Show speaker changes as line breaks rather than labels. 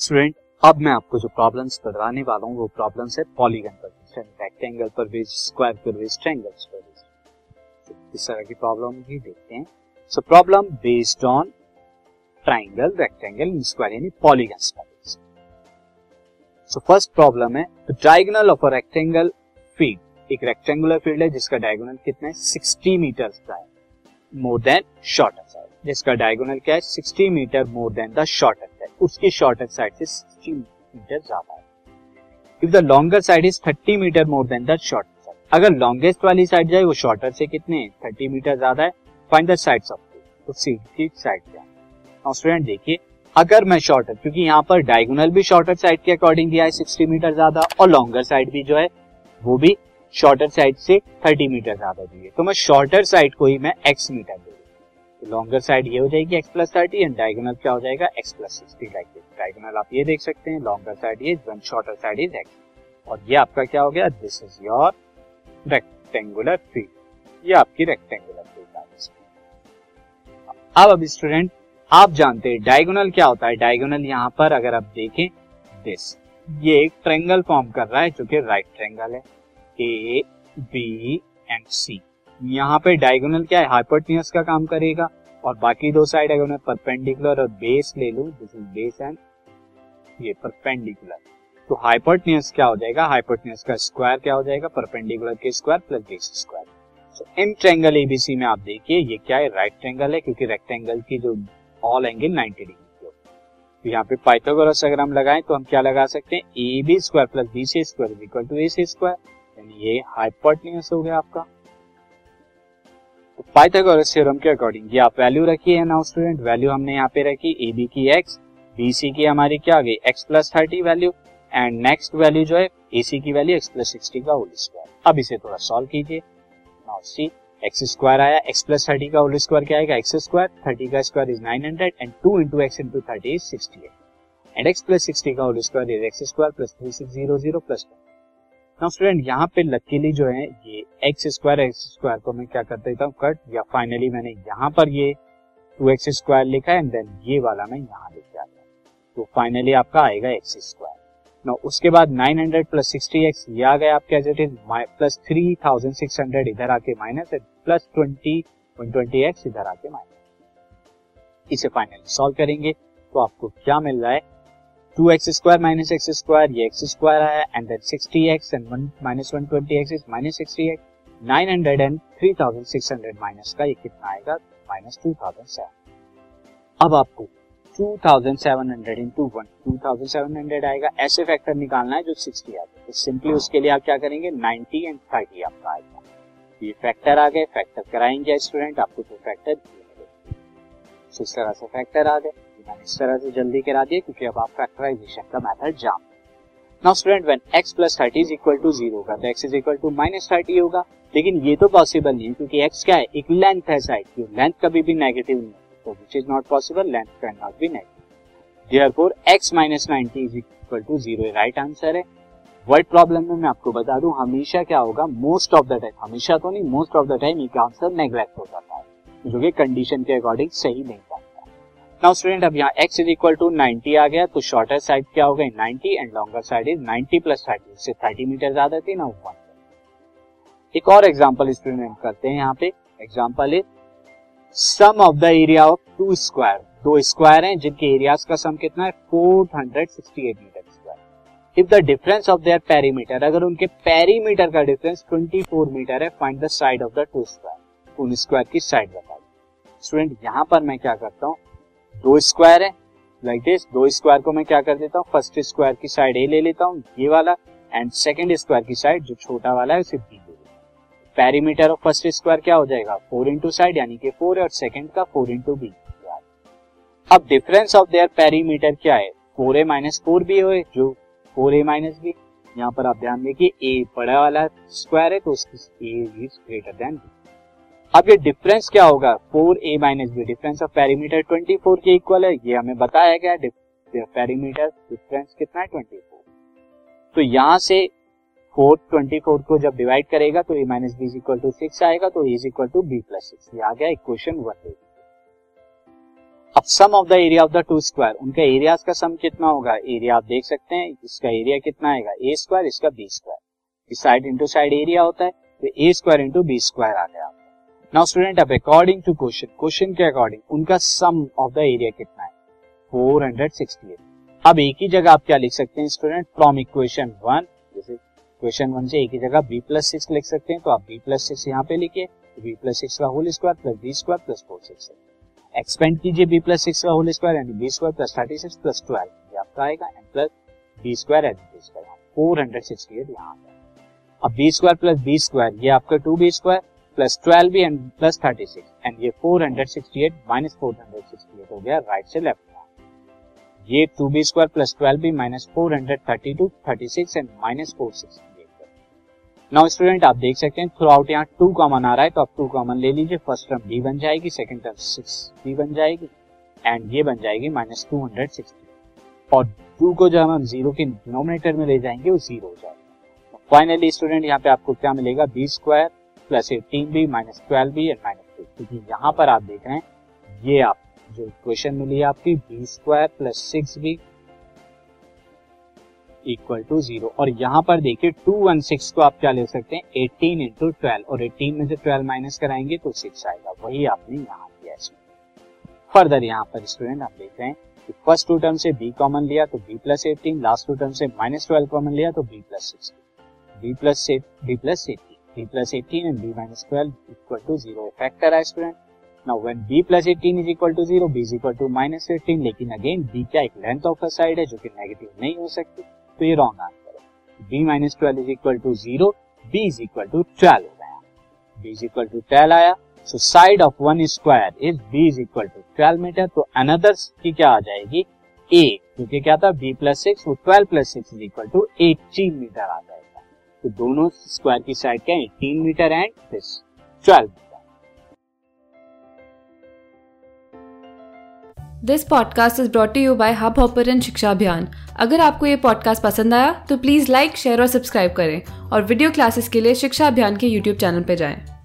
Student अब मैं आपको जो प्रॉब्लम्स करवाने वाला हूँ, वो प्रॉब्लम्स है पॉलीगन पर रेक्टेंगल पर बेस स्क्वायर पर बेस ट्रायंगल पर बेस इस तरह की प्रॉब्लम भी देखते हैं। So problem based on triangle rectangle square यानी polygon based. So first problem है the diagonal of a rectangle field एक रेक्टेंगुलर फ़ील्ड है जिसका डायगोनल कितना है? 60 मीटर का है। मोर देन शॉर्टर साइड जिसका डायगोनल क्या है? 60 metre more than the shorter side उसकी शॉर्टर साइड से 60 मीटर ज़्यादा है। If the longer side is 30 metre more than the shorter side अगर लॉन्गेस्ट वाली साइड जाए, वो शॉर्टर से कितने? 30 मीटर ज़्यादा है। फाइंड द साइड्स ऑफ़ तो सी की साइड क्या है? स्टूडेंट देखिए, अगर मैं शॉर्टर क्योंकि यहाँ पर डायगोनल भी शॉर्टर साइड के अकॉर्डिंग दिया है 60 मीटर ज़्यादा, और लॉन्गर साइड भी जो है, वो भी शॉर्टर साइड से 30 मीटर ज़्यादा दी है। तो मैं शॉर्टर साइड को ही मैं एक्स मीटर लॉन्गर साइड ये हो जाएगी X plus thirty and diagonal क्या हो जाएगा X plus sixty like this diagonal आप ये देख सकते हैं लॉन्गर साइड ये one shorter side is X और ये आपका क्या हो गया? This is your rectangular field ये आपकी रेक्टेंगुलर फ़ील्ड अब अब स्टूडेंट आप जानते हैं डायगोनल क्या होता है? डायगोनल यहाँ पर अगर आप देखें दिस ये एक ट्रेंगल फॉर्म कर रहा है जो कि राइट ट्रेंगल है। ए बी एंड सी यहाँ पे डायगोनल क्या है? हाइपोटेन्यूज का काम करेगा। और बाकी दो साइड अगर मैं परपेंडिकुलर और बेस ले लू दिस इज़ बेस एंड ये परपेंडिकुलर तो हाइपोटेन्यूज क्या हो जाएगा? हाइपोटेन्यूज का स्क्वायर क्या हो जाएगा? परपेंडिकुलर के square plus base square so in triangle ABC में आप देखिए, ये क्या है? राइट ट्रेंगल है, क्योंकि रेक्टेंगल की जो ऑल एंगल 90 डिग्री तो यहाँ पे पाइथागोरस अगर हम लगाएँ तो हम क्या लगा सकते हैं? A B square plus B C square equal to A C square यानी ये हाइपोटेन्यूज हो गया आपका। पाइथागोरस थ्योरम के अकॉर्डिंग। ये आप वैल्यू रखिए नाउ स्टूडेंट वैल्यू हमने यहाँ पे रखी ए बी की एक्स बी सी की हमारी क्या आ गई? X plus thirty value and next value जो है ए सी की वैल्यू एक्स प्लस सिक्सटी का होल स्क्वायर अब इसे थोड़ा सॉल्व कीजिए। नाउ सी एक्स स्क्वायर आया एक्स प्लस थर्टी का होल स्क्वायर क्या आएगा? एक्स स्क्वायर थर्टी का square is nine hundred and two into x into thirty is sixty eight and x plus sixty का whole square is x square plus three six zero zero plus now student यहाँ पे luckily जो है, ये x square x square को मैं क्या कर देता हूँ? कट या फाइनली मैंने यहाँ पर ये टू एक्स स्क्वायर लिखा एंड देन ये वाला मैं यहाँ लिख के आता तो फाइनली आपका आएगा एक्स स्क्वायर नो उसके बाद 900 प्लस सिक्सटी एक्स ये आ गया आपके as it is plus three thousand six hundred इधर आके माइनस है plus twenty one twenty x इधर आके माइनस इसे फाइनली सॉल्व करेंगे। तो आपको क्या मिल रहा है? Two x square minus x square ये एक्स स्क्वायर आया and then sixty x and one minus one twenty x is minus sixty x nine hundred and three thousand six hundred minus का ये कितना आएगा? माइनस टू थाउज़ेंड सेवन अब आपको two thousand seven hundred into one two thousand seven hundred आएगा। ऐसे factor निकालना है जो सिक्सटी आ जाए। तो सिंपली उसके लिए आप क्या करेंगे? नाइनटी एंड थर्टी आपका आएगा। ये फैक्टर आ गए। फैक्टर कराएँगे स्टूडेंट आपको जो फैक्टर इस तरह से फैक्टर आ गए। मैंने इस तरह से जल्दी करा दिया क्योंकि अब आप फैक्टराइजेशन का मेथड जान now student when x plus thirty is equal to zero होगा तो x is equal to minus thirty होगा। लेकिन ये तो पॉसिबल नहीं, क्योंकि x क्या है? एक लेंथ है साइड की लेंथ कभी भी नेगेटिव नहीं तो which is not possible length can not be negative therefore x minus ninety is equal to zero right answer है। वर्ड प्रॉब्लम में मैं आपको बता दूँ, हमेशा क्या होगा मोस्ट ऑफ़ द टाइम हमेशा तो नहीं मोस्ट ऑफ़ द टाइम ये आंसर नेग्लेक्ट हो जाता है, जो कि कंडीशन के अकॉर्डिंग सही नहीं। नाउ स्टूडेंट अब यहाँ x इज़ इक्वल टू 90 आ गया तो शॉर्टर साइड क्या हो गई? 90 and longer side is 90 plus 30 इससे 30 मीटर ज़्यादा थी ना वन एक और एग्जांपल स्टूडेंट करते हैं यहाँ पे. Example is sum of the area of two square दो स्क्वायर हैं, जिनके एरियाज़ का सम कितना है? 468 metre square if the difference of their perimeter अगर उनके पेरीमीटर का डिफरेंस 24 मीटर है find the side of the two square उन स्क्वायर की साइड बताइए स्टूडेंट यहाँ पर मैं क्या करता हूँ? दो स्क्वायर है लाइक like दिस दो स्क्वायर को मैं क्या कर देता हूँ? फ़र्स्ट स्क्वायर की साइड ए ले लेता हूँ, ये वाला एंड सेकेंड स्क्वायर की साइड जो छोटा वाला है, उसे बी ले लेता पेरीमीटर ऑफ़ फ़र्स्ट स्क्वायर क्या हो जाएगा? फोर इंटू साइड यानी कि फोर और सेकेंड का फोर इंटू बी अब डिफरेंस ऑफ़ देयर पेरीमीटर क्या है? Four A minus four B हो, जो फोर ए माइनस बी यहाँ पर आप ध्यान देखिए ए बड़ा वाला स्क्वायर है तो उसकी A is greater than B अब ये डिफरेंस क्या होगा? Four A minus B difference of perimeter twenty four के इक्वल है। ये हमें बताया गया पेरीमीटर डिफरेंस कितना है? ट्वेंटी फोर तो यहाँ से फोर ट्वेंटी फोर को जब डिवाइड करेगा तो A minus B equal to six आएगा तो is equal to B plus six ये आ गया इक्वेशन वन अब sum of the area of the two square उनका एरिया का सम कितना होगा? एरिया आप देख सकते हैं, इसका एरिया कितना आएगा? ए स्क्वायर इसका बी स्क्वायर इस साइड इंटू साइड एरिया होता है तो A square into B square आ गया। नाउ स्टूडेंट अब अकॉर्डिंग टू क्वेश्चन क्वेश्चन के अकॉर्डिंग उनका सम ऑफ़ द एरिया कितना है? 468 अब एक ही जगह आप क्या लिख सकते हैं स्टूडेंट फ्रॉम इक्वेशन वन जैसे क्वेश्चन वन से एक ही जगह बी प्लस सिक्स लिख सकते हैं तो आप बी प्लस सिक्स यहाँ पे लिखिए बी प्लस सिक्स का whole square plus B square plus four six expand कीजिए बी प्लस सिक्स का whole square and B square plus thirty six plus twelve ये आपका आएगा and plus B square and B square four hundred sixty eight यहाँ अब B square plus B square ये आपका two B square plus twelve and plus thirty six and ये four hundred sixty eight minus four hundred sixty eight हो गया right से left ये two B square plus twelve B minus four hundred thirty two thirty six and minus four six now student आप देख सकते हैं throughout यहाँ two common आ रहा है तो आप टू कॉमन ले लीजिए। फ़र्स्ट टर्म बी बन जाएगी सेकंड टर्म सिक्स बी बन जाएगी। एंड ये बन जाएगी माइनस टू हंड्रेड सिक्सटी और टू को जब हम ज़ीरो के डिनोमिनेटर में ले जाएँगे, वो ज़ीरो हो जाएगा। फाइनली स्टूडेंट यहाँ पे आपको क्या मिलेगा? B square plus eighteen B minus twelve B and minus two क्योंकि यहाँ पर आप देख रहे हैं, ये आप, जो इक्वेशन मिली है आपकी B square plus six B equal to zero और यहाँ पर देखिए टू वन सिक्स को आप क्या ले सकते हैं? एटीन इंटू ट्वेल्व और एटीन में से ट्वेल्व माइनस कराएँगे तो सिक्स आएगा। वही आपने यहाँ किया इसमें। फर्दर यहाँ पर स्टूडेंट आप देख रहे हैं कि फ़र्स्ट टू टर्म से बी कॉमन लिया तो B plus eighteen last two term से माइनस ट्वेल्व कॉमन लिया तो B plus six B plus B plus eighteen B plus eighteen and B minus twelve equal to zero factor है student now when b plus 18 is equal to 0 b is equal to minus 15 लेकिन again b क्या एक length of a side है जो कि negative नहीं हो सकती तो ये रॉन्ग आंसर है। b minus twelve is equal to zero b is equal to twelve हो गया। b is equal to twelve आया so side of one square is b is equal to twelve metre तो another की क्या आ जाएगी? a क्योंकि क्या था? b प्लस सिक्स वो twelve plus six is equal to eighteen metre आ जाएगा। तो दोनों स्क्वायर की साइड क्या है? तीन metre and this twelve
this podcast is brought you by hub hopper Shiksha Abhiyan अगर आपको ये पॉडकास्ट पसंद आया तो प्लीज़ लाइक शेयर और सब्सक्राइब करें और वीडियो क्लासेस के लिए शिक्षा अभियान के यूट्यूब चैनल पर जाएँ।